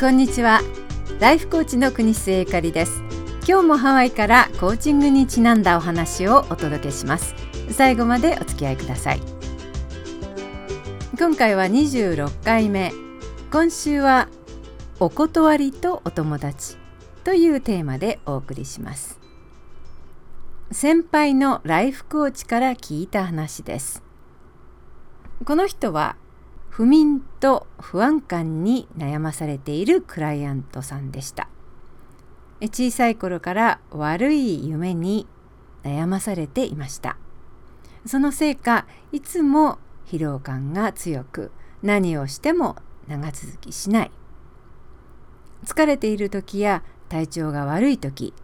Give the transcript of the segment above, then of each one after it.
こんにちは。ライフコーチの国末ゆかりです。今日もハワイからコーチングにちなんだお話をお届けします。最後までお付き合いください。今回は26回目。今週はお断りとお友達というテーマでお送りします。先輩のライフコーチから聞いた話です。この人は不眠と不安感に悩まされているクライアントさんでした。小さい頃から悪い夢に悩まされていました。そのせいかいつも疲労感が強く何をしても長続きしない。疲れている時や体調が悪い時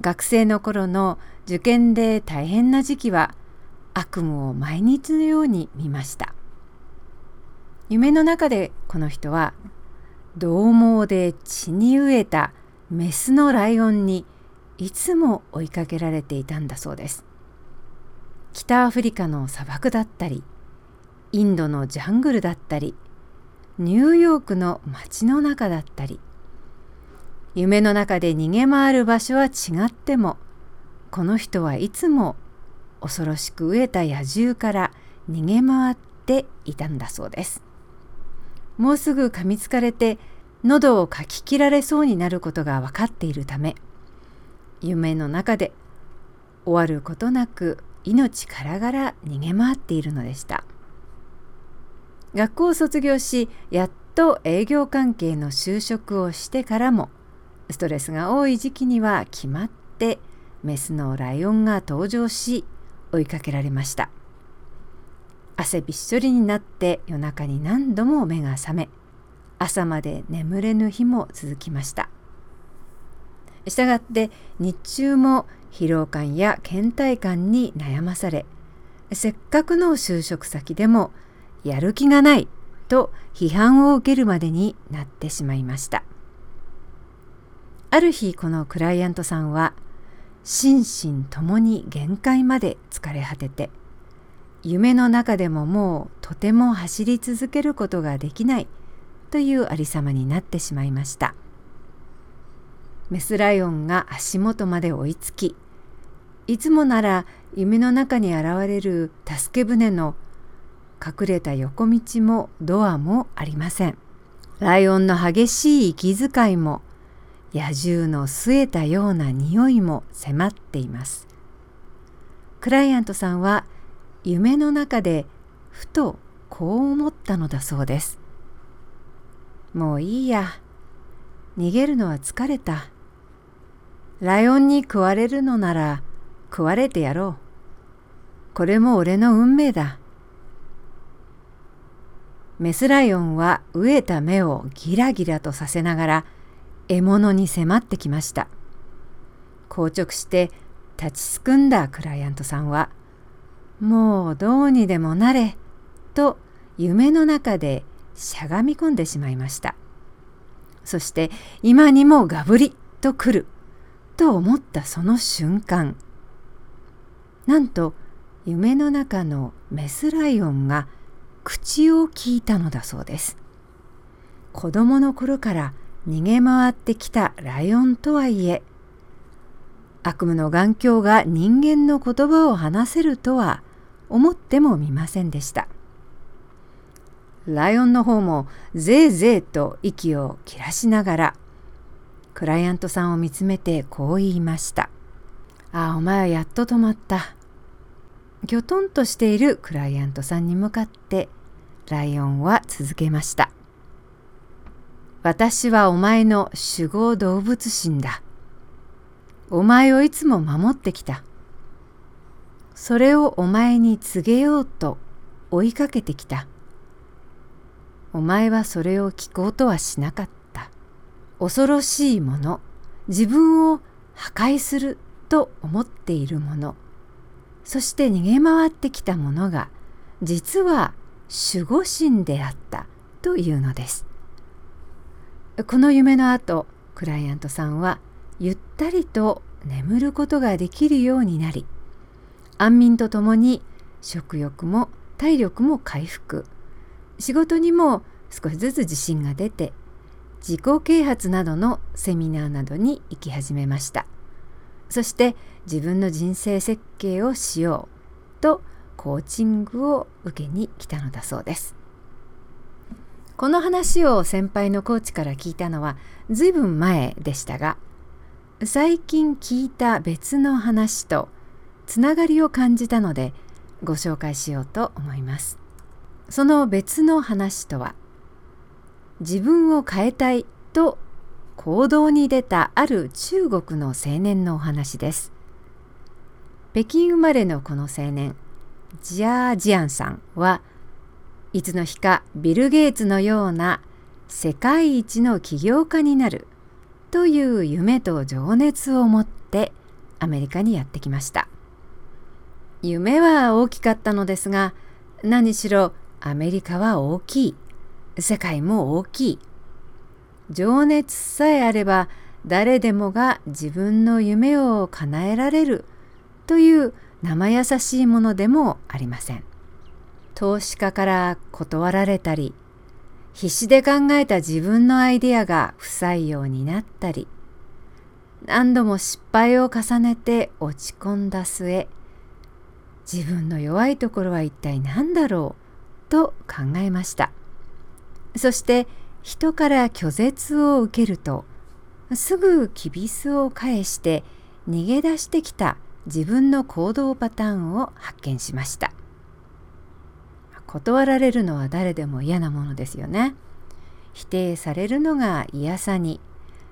学生の頃の受験で大変な時期は悪夢を毎日のように見ました。夢の中でこの人は獰猛で血に飢えたメスのライオンにいつも追いかけられていたんだそうです。北アフリカの砂漠だったりインドのジャングルだったりニューヨークの街の中だったり夢の中で逃げ回る場所は違ってもこの人はいつも恐ろしく飢えた野獣から逃げ回っていたんだそうです。もうすぐ噛みつかれて喉をかき切られそうになることが分かっているため夢の中で終わることなく命からがら逃げ回っているのでした。学校を卒業しやっと営業関係の就職をしてからもストレスが多い時期には決まってメスのライオンが登場し追いかけられました。汗びっしょりになって夜中に何度も目が覚め朝まで眠れぬ日も続きました。したがって日中も疲労感や倦怠感に悩まされせっかくの就職先でもやる気がないと批判を受けるまでになってしまいました。ある日このクライアントさんは心身ともに限界まで疲れ果てて夢の中でももうとても走り続けることができないというありさまになってしまいました。メスライオンが足元まで追いつきいつもなら夢の中に現れる助け舟の隠れた横道もドアもありません。ライオンの激しい息遣いも野獣の据えたような匂いも迫っています。クライアントさんは夢の中でふとこう思ったのだそうです。もういいや。逃げるのは疲れた。ライオンに食われるのなら食われてやろう。これも俺の運命だ。メスライオンは飢えた目をギラギラとさせながら獲物に迫ってきました。硬直して立ちすくんだクライアントさんはもうどうにでもなれと夢の中でしゃがみ込んでしまいました。そして今にもガブリと来ると思ったその瞬間。なんと夢の中のメスライオンが口を聞いたのだそうです。子供の頃から逃げ回ってきたライオンとはいえ悪夢の眼鏡が人間の言葉を話せるとは思ってもみませんでした。ライオンの方もぜいぜいと息を切らしながらクライアントさんを見つめてこう言いました。ああ、お前はやっと止まった。ぎょとんとしているクライアントさんに向かってライオンは続けました。私はお前の守護動物心だ。お前をいつも守ってきた。それをお前に告げようと追いかけてきた。お前はそれを聞こうとはしなかった。恐ろしいもの、自分を破壊すると思っているもの、そして逃げ回ってきたものが、実は守護神であったというのです。この夢の後、クライアントさんはゆったりと眠ることができるようになり、安眠とともに食欲も体力も回復。仕事にも少しずつ自信が出て自己啓発などのセミナーなどに行き始めました。そして自分の人生設計をしようとコーチングを受けに来たのだそうです。この話を先輩のコーチから聞いたのはずいぶん前でしたが最近聞いた別の話とつながりを感じたのでご紹介しようと思います。その別の話とは自分を変えたいと行動に出たある中国の青年のお話です。北京生まれのこの青年ジャージアンさんはいつの日かビル・ゲイツのような世界一の起業家になるという夢と情熱を持ってアメリカにやってきました。夢は大きかったのですが何しろアメリカは大きい。世界も大きい。情熱さえあれば誰でもが自分の夢を叶えられる。という生優しいものでもありません。投資家から断られたり必死で考えた自分のアイデアが不採用になったり何度も失敗を重ねて落ち込んだ末自分の弱いところは一体何だろうと考えましたそして人から拒絶を受けるとすぐきびすを返して逃げ出してきた自分の行動パターンを発見しました断られるのは誰でも嫌なものですよね。否定されるのが嫌さに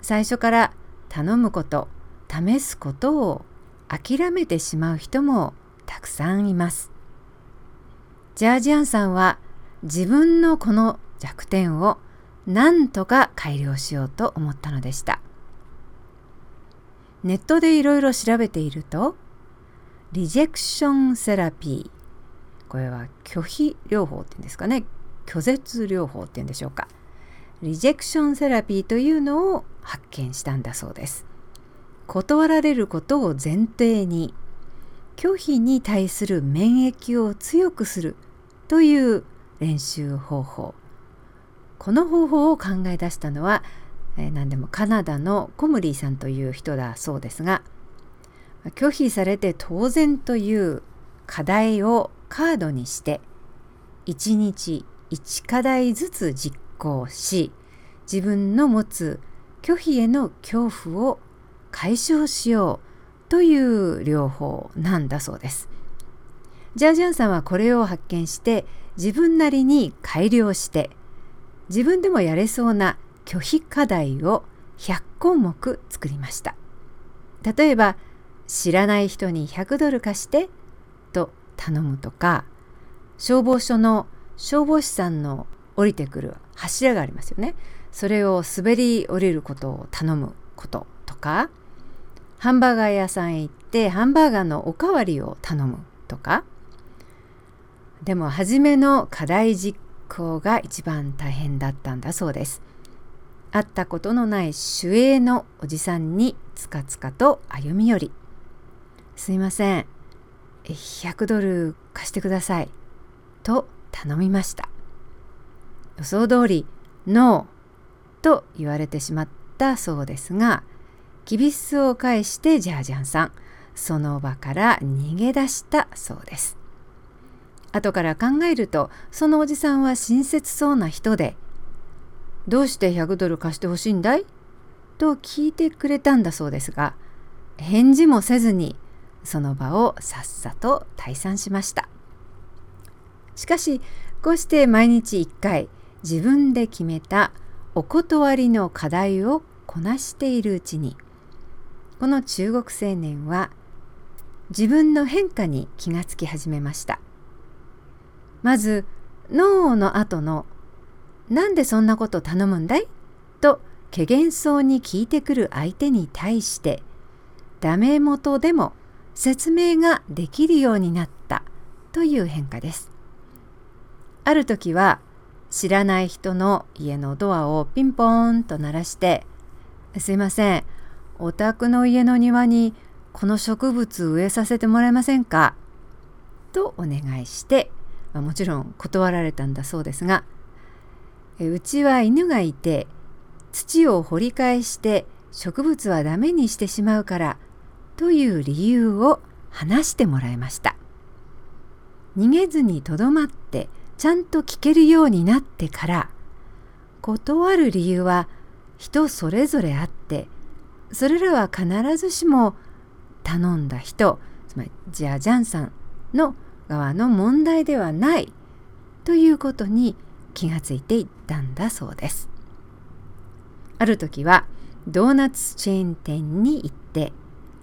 最初から頼むこと試すことを諦めてしまう人もたくさんいます。ジャージアンさんは自分のこの弱点を何とか改良しようと思ったのでした。ネットでいろいろ調べているとリジェクションセラピーこれは拒否療法っていうんですかね拒絶療法っていうんでしょうかリジェクションセラピーというのを発見したんだそうです断られることを前提に拒否に対する免疫を強くするという練習方法。この方法を考え出したのは、えー、何でもカナダのコムリーさんという人だそうですが拒否されて当然という課題をカードにして1日1課題ずつ実行し自分の持つ拒否への恐怖を解消しようという療法なんだそうです。ジャージャンさんはこれを発見して自分なりに改良して自分でもやれそうな拒否課題を100項目作りました。例えば知らない人に100ドル貸してと頼むとか消防署の消防士さんの降りてくる柱がありますよねそれを滑り降りることを頼むこととかハンバーガー屋さんへ行ってハンバーガーのおかわりを頼むとか。でも初めの課題実行が一番大変だったんだそうです。会ったことのない守衛のおじさんにつかつかと歩み寄り。すいません。100ドル貸してください。と頼みました。予想通りノーと言われてしまったそうですがキビスを返してジャージャンさん。その場から逃げ出したそうです。後から考えるとそのおじさんは親切そうな人で「どうして100ドル貸してほしいんだい?」と聞いてくれたんだそうですが返事もせずにその場をさっさと退散しました。しかしこうして毎日1回自分で決めたお断りの課題をこなしているうちにこの中国青年は自分の変化に気がつき始めましたまず「ノー」の後の「なんでそんなこと頼むんだい?」と怪げそうに聞いてくる相手に対してダメ元でも説明ができるようになったという変化です。ある時は知らない人の家のドアをピンポーンと鳴らして「すいませんお宅の家の庭にこの植物植えさせてもらえませんか?」とお願いして、まあ、もちろん断られたんだそうですがえ「うちは犬がいて土を掘り返して植物はダメにしてしまうからという理由を話してもらいました逃げずにとどまってちゃんと聞けるようになってから断る理由は人それぞれあってそれらは必ずしも頼んだ人つまりジャジャンさんの側の問題ではないということに気がついていったんだそうです。ある時はドーナツチェーン店に行って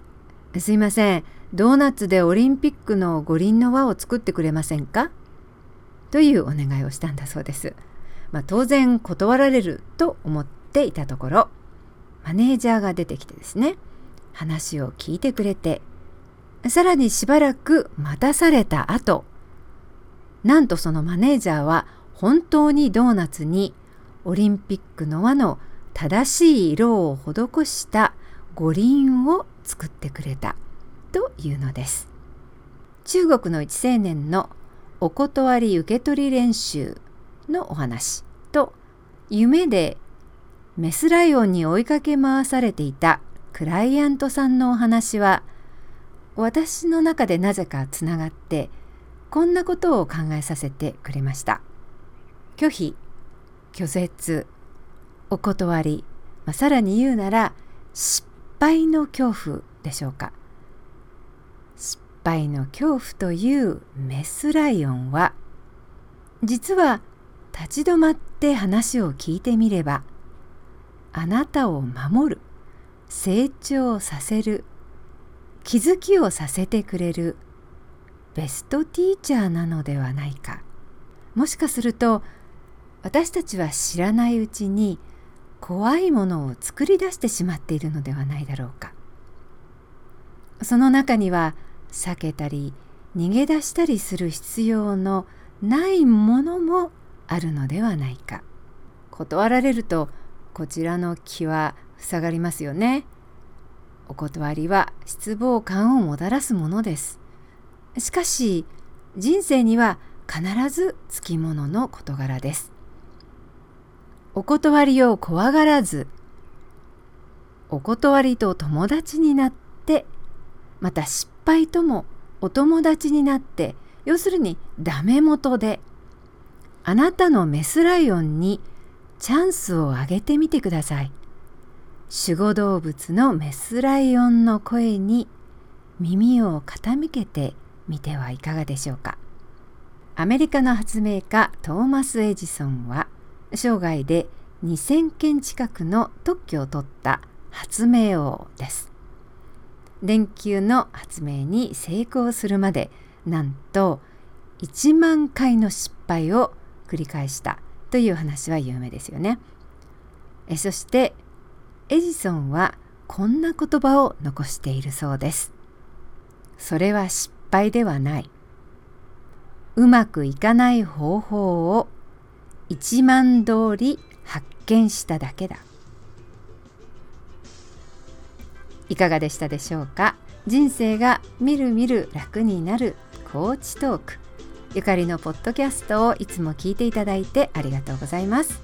「すいませんドーナツでオリンピックの五輪の輪を作ってくれませんか?」というお願いをしたんだそうです。まあ、当然断られると思っていたところマネージャーが出てきてですね。話を聞いてくれて。さらにしばらく待たされた後。なんとそのマネージャーは本当にドーナツにオリンピックの輪の正しい色を施した五輪を作ってくれた。というのです。中国の一青年のお断り受け取り練習のお話と夢でメスライオンに追いかけ回されていたクライアントさんのお話は私の中でなぜかつながってこんなことを考えさせてくれました。拒否拒絶お断り、まあ、さらに言うなら失敗の恐怖でしょうか失敗の恐怖というメスライオンは実は立ち止まって話を聞いてみればあなたを守る成長させる気づきをさせてくれるベストティーチャーなのではないか。もしかすると私たちは知らないうちに怖いものを作り出してしまっているのではないだろうか。その中には避けたり逃げ出したりする必要のないものもあるのではないか。断られるとこちらの気は塞がりますよね。お断りは失望感をもたらすものです。しかし人生には必ずつきものの事柄です。お断りを怖がらずお断りと友達になってまた失敗ともお友達になって要するにダメ元であなたのメスライオンにチャンスをあげてみてください。守護動物のメスライオンの声に耳を傾けてみてはいかがでしょうか。アメリカの発明家トーマス・エジソンは生涯で2000件近くの特許を取った発明王です。電球の発明に成功するまでなんと1万回の失敗を繰り返した。という話は有名ですよね。えそしてエジソンはこんな言葉を残しているそうです。それは失敗ではない。うまくいかない方法を1万通り発見しただけだいかがでしたでしょうか？人生がみるみる楽になるコーチトークゆかりのポッドキャストをいつも聞いていただいてありがとうございます。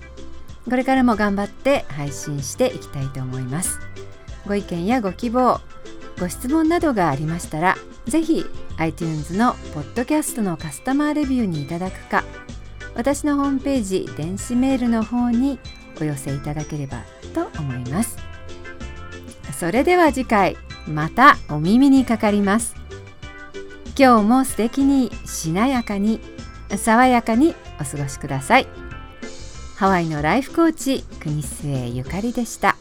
これからも頑張って配信していきたいと思います。ご意見やご希望ご質問などがありましたらぜひ iTunes のポッドキャストのカスタマーレビューにいただくか私のホームページ電子メールの方にお寄せいただければと思います。それでは次回またお耳にかかります。今日も素敵にしなやかに爽やかにお過ごしください。ハワイのライフコーチ国末ゆかりでした。